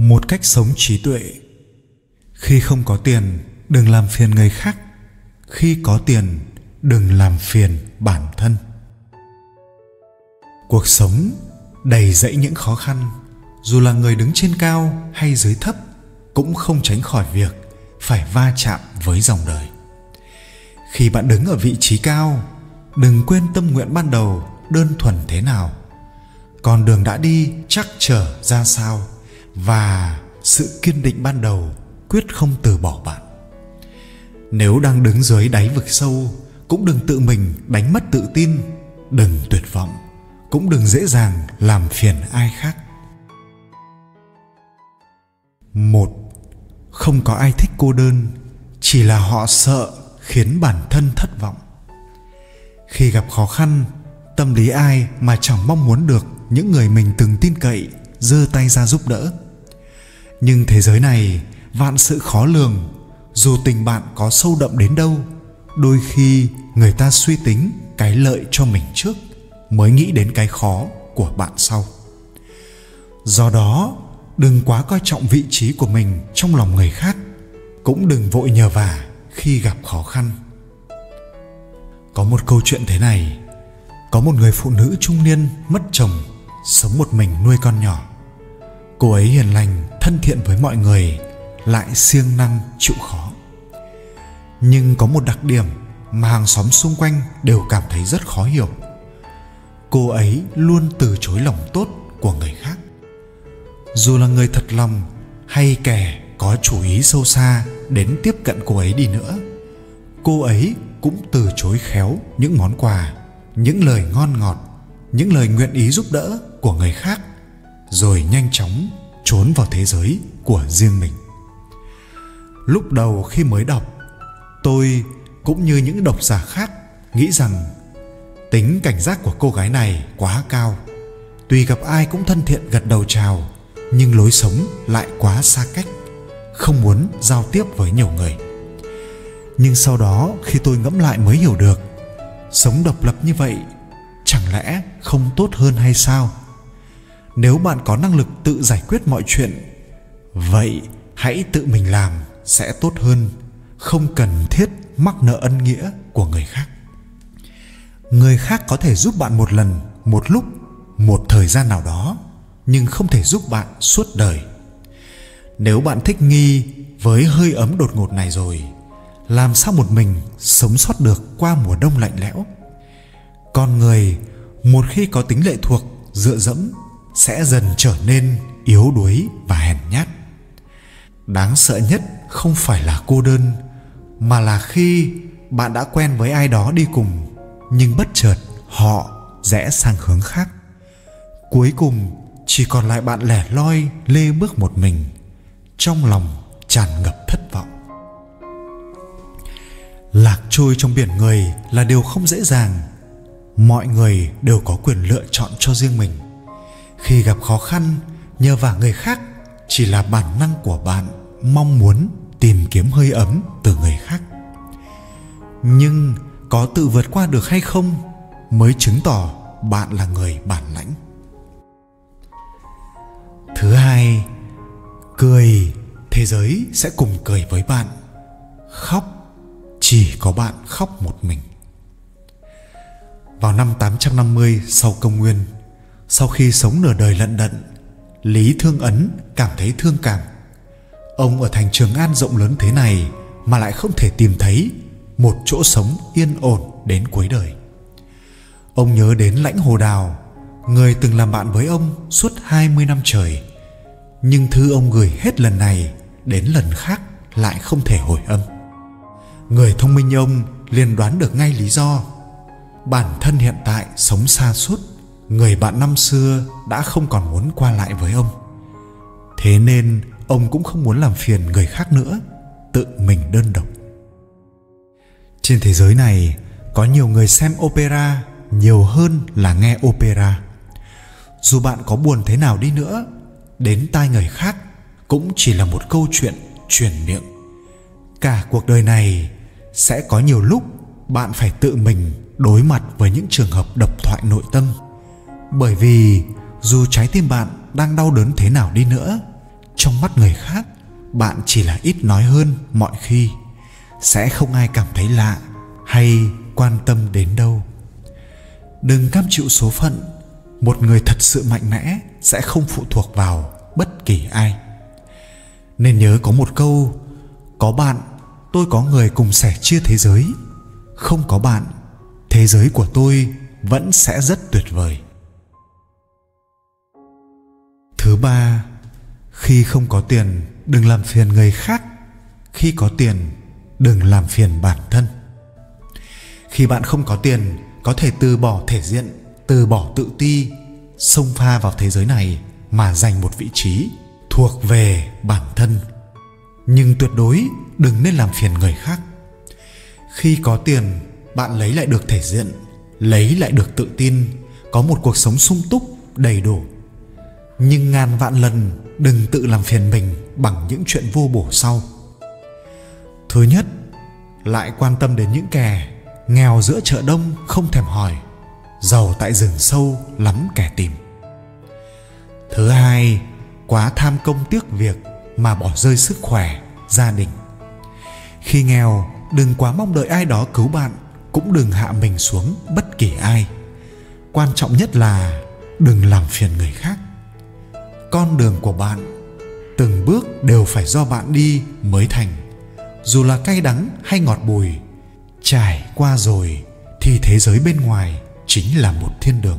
một cách sống trí tuệ. Khi không có tiền, đừng làm phiền người khác. Khi có tiền, đừng làm phiền bản thân. Cuộc sống đầy dẫy những khó khăn, dù là người đứng trên cao hay dưới thấp, cũng không tránh khỏi việc phải va chạm với dòng đời. Khi bạn đứng ở vị trí cao, đừng quên tâm nguyện ban đầu đơn thuần thế nào. Con đường đã đi chắc trở ra sao và sự kiên định ban đầu, quyết không từ bỏ bạn. Nếu đang đứng dưới đáy vực sâu, cũng đừng tự mình đánh mất tự tin, đừng tuyệt vọng, cũng đừng dễ dàng làm phiền ai khác. Một, không có ai thích cô đơn, chỉ là họ sợ khiến bản thân thất vọng. Khi gặp khó khăn, tâm lý ai mà chẳng mong muốn được những người mình từng tin cậy giơ tay ra giúp đỡ. Nhưng thế giới này, vạn sự khó lường, dù tình bạn có sâu đậm đến đâu, đôi khi người ta suy tính cái lợi cho mình trước mới nghĩ đến cái khó của bạn sau. Do đó, đừng quá coi trọng vị trí của mình trong lòng người khác, cũng đừng vội nhờ vả khi gặp khó khăn. Có một câu chuyện thế này, có một người phụ nữ trung niên mất chồng, sống một mình nuôi con nhỏ cô ấy hiền lành, thân thiện với mọi người, lại siêng năng chịu khó. Nhưng có một đặc điểm mà hàng xóm xung quanh đều cảm thấy rất khó hiểu. Cô ấy luôn từ chối lòng tốt của người khác. Dù là người thật lòng hay kẻ có chủ ý sâu xa đến tiếp cận cô ấy đi nữa, cô ấy cũng từ chối khéo những món quà, những lời ngon ngọt, những lời nguyện ý giúp đỡ của người khác rồi nhanh chóng trốn vào thế giới của riêng mình. Lúc đầu khi mới đọc, tôi cũng như những độc giả khác nghĩ rằng tính cảnh giác của cô gái này quá cao. Tuy gặp ai cũng thân thiện gật đầu chào, nhưng lối sống lại quá xa cách, không muốn giao tiếp với nhiều người. Nhưng sau đó khi tôi ngẫm lại mới hiểu được, sống độc lập như vậy chẳng lẽ không tốt hơn hay sao? Nếu bạn có năng lực tự giải quyết mọi chuyện, vậy hãy tự mình làm sẽ tốt hơn. Không cần thiết mắc nợ ân nghĩa của người khác. Người khác có thể giúp bạn một lần, một lúc, một thời gian nào đó, nhưng không thể giúp bạn suốt đời. Nếu bạn thích nghi với hơi ấm đột ngột này rồi, làm sao một mình sống sót được qua mùa đông lạnh lẽo? Con người, một khi có tính lệ thuộc, dựa dẫm sẽ dần trở nên yếu đuối và hèn nhát. Đáng sợ nhất không phải là cô đơn, mà là khi bạn đã quen với ai đó đi cùng, nhưng bất chợt họ rẽ sang hướng khác. Cuối cùng, chỉ còn lại bạn lẻ loi lê bước một mình, trong lòng tràn ngập thất vọng. Lạc trôi trong biển người là điều không dễ dàng. Mọi người đều có quyền lựa chọn cho riêng mình khi gặp khó khăn, nhờ vả người khác, chỉ là bản năng của bạn mong muốn tìm kiếm hơi ấm từ người khác. Nhưng có tự vượt qua được hay không mới chứng tỏ bạn là người bản lãnh. Thứ hai, cười, thế giới sẽ cùng cười với bạn. Khóc, chỉ có bạn khóc một mình. Vào năm 850 sau công nguyên sau khi sống nửa đời lận đận, lý thương ấn cảm thấy thương cảm. Ông ở thành trường an rộng lớn thế này mà lại không thể tìm thấy một chỗ sống yên ổn đến cuối đời. Ông nhớ đến lãnh hồ đào, người từng làm bạn với ông suốt 20 năm trời. Nhưng thư ông gửi hết lần này đến lần khác lại không thể hồi âm. Người thông minh ông liền đoán được ngay lý do. Bản thân hiện tại sống xa suốt người bạn năm xưa đã không còn muốn qua lại với ông. Thế nên ông cũng không muốn làm phiền người khác nữa, tự mình đơn độc. Trên thế giới này, có nhiều người xem opera nhiều hơn là nghe opera. Dù bạn có buồn thế nào đi nữa, đến tai người khác cũng chỉ là một câu chuyện truyền miệng. Cả cuộc đời này sẽ có nhiều lúc bạn phải tự mình đối mặt với những trường hợp độc thoại nội tâm bởi vì dù trái tim bạn đang đau đớn thế nào đi nữa, trong mắt người khác, bạn chỉ là ít nói hơn mọi khi. Sẽ không ai cảm thấy lạ hay quan tâm đến đâu. Đừng cam chịu số phận, một người thật sự mạnh mẽ sẽ không phụ thuộc vào bất kỳ ai. Nên nhớ có một câu, có bạn, tôi có người cùng sẻ chia thế giới. Không có bạn, thế giới của tôi vẫn sẽ rất tuyệt vời thứ ba, khi không có tiền, đừng làm phiền người khác. Khi có tiền, đừng làm phiền bản thân. Khi bạn không có tiền, có thể từ bỏ thể diện, từ bỏ tự ti, xông pha vào thế giới này mà giành một vị trí thuộc về bản thân. Nhưng tuyệt đối đừng nên làm phiền người khác. Khi có tiền, bạn lấy lại được thể diện, lấy lại được tự tin, có một cuộc sống sung túc, đầy đủ nhưng ngàn vạn lần đừng tự làm phiền mình bằng những chuyện vô bổ sau. Thứ nhất, lại quan tâm đến những kẻ nghèo giữa chợ đông không thèm hỏi, giàu tại rừng sâu lắm kẻ tìm. Thứ hai, quá tham công tiếc việc mà bỏ rơi sức khỏe, gia đình. Khi nghèo, đừng quá mong đợi ai đó cứu bạn, cũng đừng hạ mình xuống bất kỳ ai. Quan trọng nhất là đừng làm phiền người khác con đường của bạn. Từng bước đều phải do bạn đi mới thành. Dù là cay đắng hay ngọt bùi, trải qua rồi thì thế giới bên ngoài chính là một thiên đường.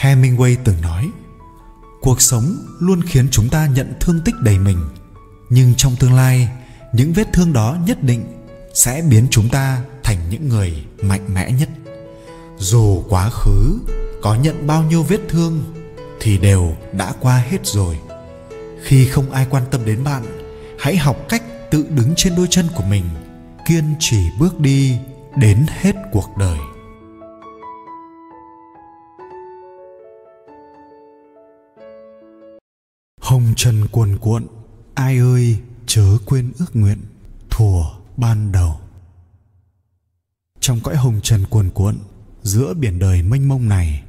Hemingway từng nói, cuộc sống luôn khiến chúng ta nhận thương tích đầy mình, nhưng trong tương lai, những vết thương đó nhất định sẽ biến chúng ta thành những người mạnh mẽ nhất. Dù quá khứ có nhận bao nhiêu vết thương thì đều đã qua hết rồi. Khi không ai quan tâm đến bạn, hãy học cách tự đứng trên đôi chân của mình, kiên trì bước đi đến hết cuộc đời. Hồng trần cuồn cuộn, ai ơi, chớ quên ước nguyện thủa ban đầu. Trong cõi hồng trần cuồn cuộn, giữa biển đời mênh mông này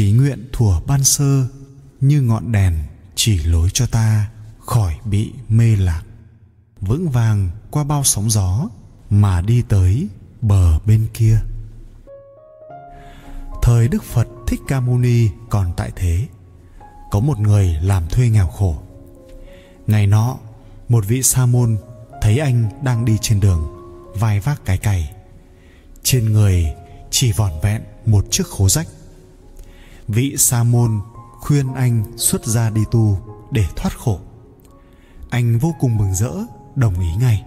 trí nguyện thủa ban sơ, như ngọn đèn chỉ lối cho ta khỏi bị mê lạc. Vững vàng qua bao sóng gió mà đi tới bờ bên kia. Thời đức phật thích ca mâu ni còn tại thế. Có một người làm thuê nghèo khổ. Ngày nọ, một vị sa môn thấy anh đang đi trên đường, vai vác cái cày. Trên người chỉ vỏn vẹn một chiếc khố rách vị sa môn khuyên anh xuất gia đi tu để thoát khổ. Anh vô cùng mừng rỡ, đồng ý ngay.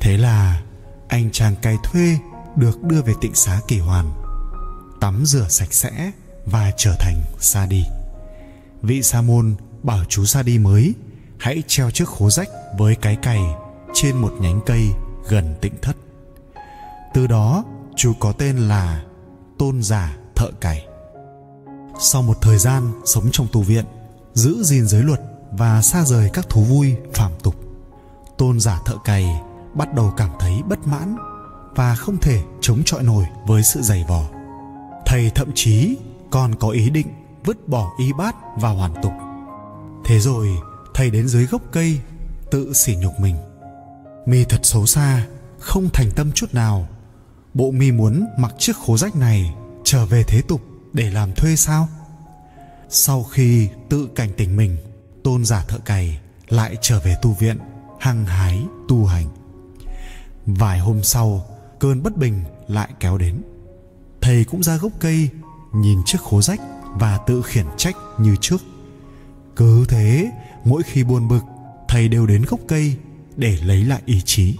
Thế là anh chàng cày thuê được đưa về tịnh xá kỳ hoàn, tắm rửa sạch sẽ và trở thành sa đi vị sa môn bảo chú sa đi mới, hãy treo chiếc khố rách với cái cày trên một nhánh cây gần tịnh thất. Từ đó, chú có tên là tôn giả thợ cày sau một thời gian sống trong tù viện, giữ gìn giới luật và xa rời các thú vui, phàm tục, tôn giả thợ cày bắt đầu cảm thấy bất mãn và không thể chống chọi nổi với sự dày vò. Thầy thậm chí còn có ý định vứt bỏ y bát và hoàn tục. Thế rồi, thầy đến dưới gốc cây, tự sỉ nhục mình. Mi thật xấu xa, không thành tâm chút nào. Bộ mi muốn mặc chiếc khố rách này trở về thế tục để làm thuê sao? Sau khi tự cảnh tỉnh mình, tôn giả thợ cày lại trở về tu viện, hăng hái tu hành. Vài hôm sau, cơn bất bình lại kéo đến. Thầy cũng ra gốc cây, nhìn chiếc khố rách và tự khiển trách như trước. Cứ thế, mỗi khi buồn bực, thầy đều đến gốc cây để lấy lại ý chí.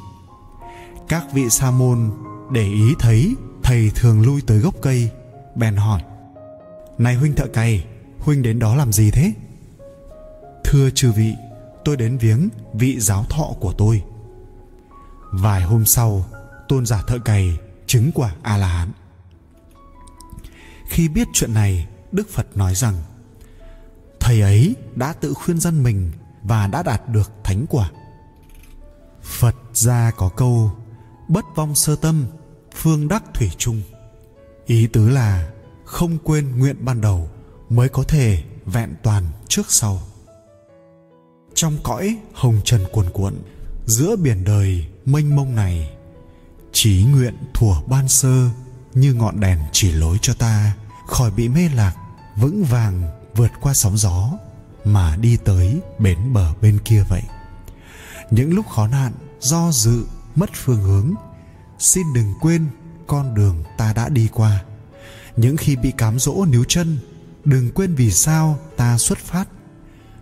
Các vị sa môn để ý thấy thầy thường lui tới gốc cây, bèn hỏi này huynh thợ cày, huynh đến đó làm gì thế? Thưa chư vị, tôi đến viếng vị giáo thọ của tôi. Vài hôm sau, tôn giả thợ cày chứng quả a la hán khi biết chuyện này, đức phật nói rằng, thầy ấy đã tự khuyên dân mình và đã đạt được thánh quả. Phật gia có câu, bất vong sơ tâm, phương đắc thủy chung. Ý tứ là không quên nguyện ban đầu mới có thể vẹn toàn trước sau. Trong cõi hồng trần cuồn cuộn, giữa biển đời mênh mông này trí nguyện thủa ban sơ như ngọn đèn chỉ lối cho ta, khỏi bị mê lạc, vững vàng vượt qua sóng gió mà đi tới bến bờ bên kia vậy. Những lúc khó nạn, do dự, mất phương hướng, xin đừng quên con đường ta đã đi qua những khi bị cám dỗ níu chân, đừng quên vì sao ta xuất phát.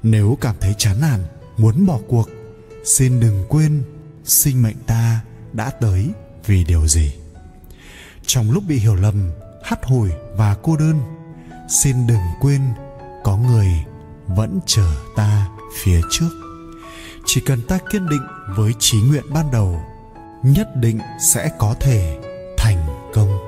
Nếu cảm thấy chán nản, muốn bỏ cuộc, xin đừng quên sinh mệnh ta đã tới vì điều gì. Trong lúc bị hiểu lầm, hắt hủi và cô đơn, xin đừng quên có người vẫn chờ ta phía trước. Chỉ cần ta kiên định với trí nguyện ban đầu, nhất định sẽ có thể thành công.